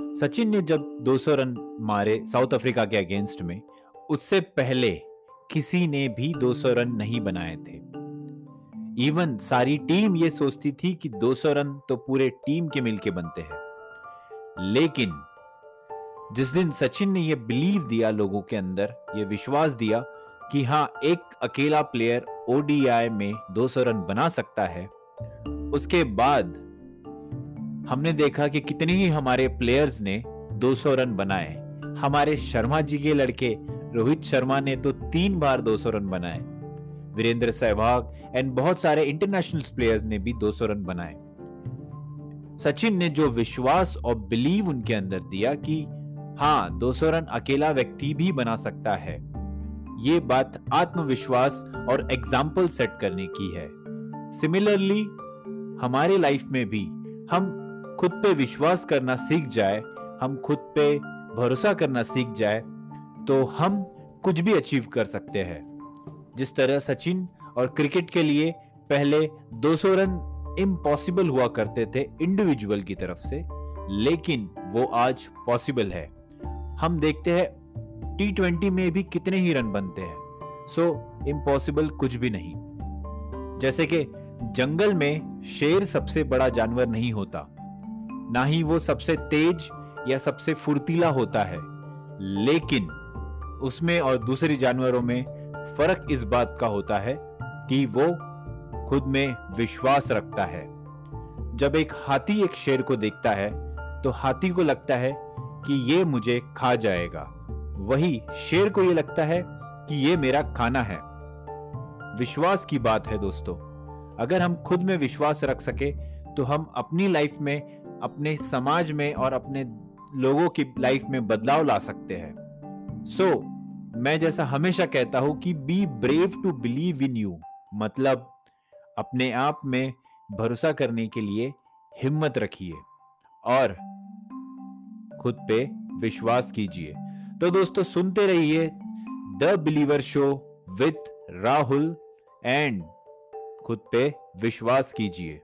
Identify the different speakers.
Speaker 1: सचिन ने जब 200 रन मारे साउथ अफ्रीका के अगेंस्ट में, उससे पहले किसी ने भी 200 रन नहीं बनाए थे। इवन सारी टीम ये सोचती थी कि 200 रन तो पूरे टीम के मिलके बनते हैं। लेकिन जिस दिन सचिन ने यह बिलीव दिया लोगों के अंदर यह विश्वास दिया कि हाँ एक अकेला प्लेयर ओडीआई में 200 रन बना सकता है, उसके बाद हमने देखा कि कितने ही हमारे प्लेयर्स ने 200 रन बनाए। हमारे शर्मा जी के लड़के रोहित शर्मा ने तो तीन बार 200 रन बनाए। वीरेंद्र सहवाग एंड बहुत सारे इंटरनेशनल प्लेयर्स ने भी 200 रन बनाए। सचिन ने जो विश्वास और बिलीव उनके अंदर दिया कि हाँ 200 रन अकेला व्यक्ति भी बना सकता है। ये बात आत्मविश्वास और एग्ज़ाम्पल सेट करने की है। सिमिलरली हमारे लाइफ में भी हम खुद पे विश्वास करना सीख जाए, हम खुद पे भरोसा करना सीख जाए तो हम कुछ भी अचीव कर सकते हैं। जिस तरह सचिन और क्रिकेट के लिए पहले 200 रन इम्पॉसिबल हुआ करते थे इंडिविजुअल की तरफ़ से, लेकिन वो आज पॉसिबल है। हम देखते हैं टी ट्वेंटी में भी कितने ही रन बनते हैं। सो इम्पॉसिबल कुछ भी नहीं। जैसे कि जंगल में शेर सबसे बड़ा जानवर नहीं होता। ना ही वो सबसे तेज या सबसे फुर्तीला होता है। लेकिन उसमें और दूसरे जानवरों में फ़र्क इस बात का होता है कि वो खुद में विश्वास रखता है। जब एक हाथी एक शेर को देखता है तो हाथी को लगता है कि ये मुझे खा जाएगा। वही शेर को ये लगता है कि ये मेरा खाना है। विश्वास की बात है दोस्तों। अगर हम खुद में विश्वास रख सके तो हम अपनी लाइफ में अपने समाज में और अपने लोगों की लाइफ में बदलाव ला सकते हैं। सो so, मैं जैसा हमेशा कहता हूँ कि be brave to believe in you मतलब अपने आप में भरोसा करने के लिए हिम्मत रखिए और खुद पे विश्वास कीजिए। तो दोस्तों सुनते रहिए the believer show with Rahul and खुद पे विश्वास कीजिए।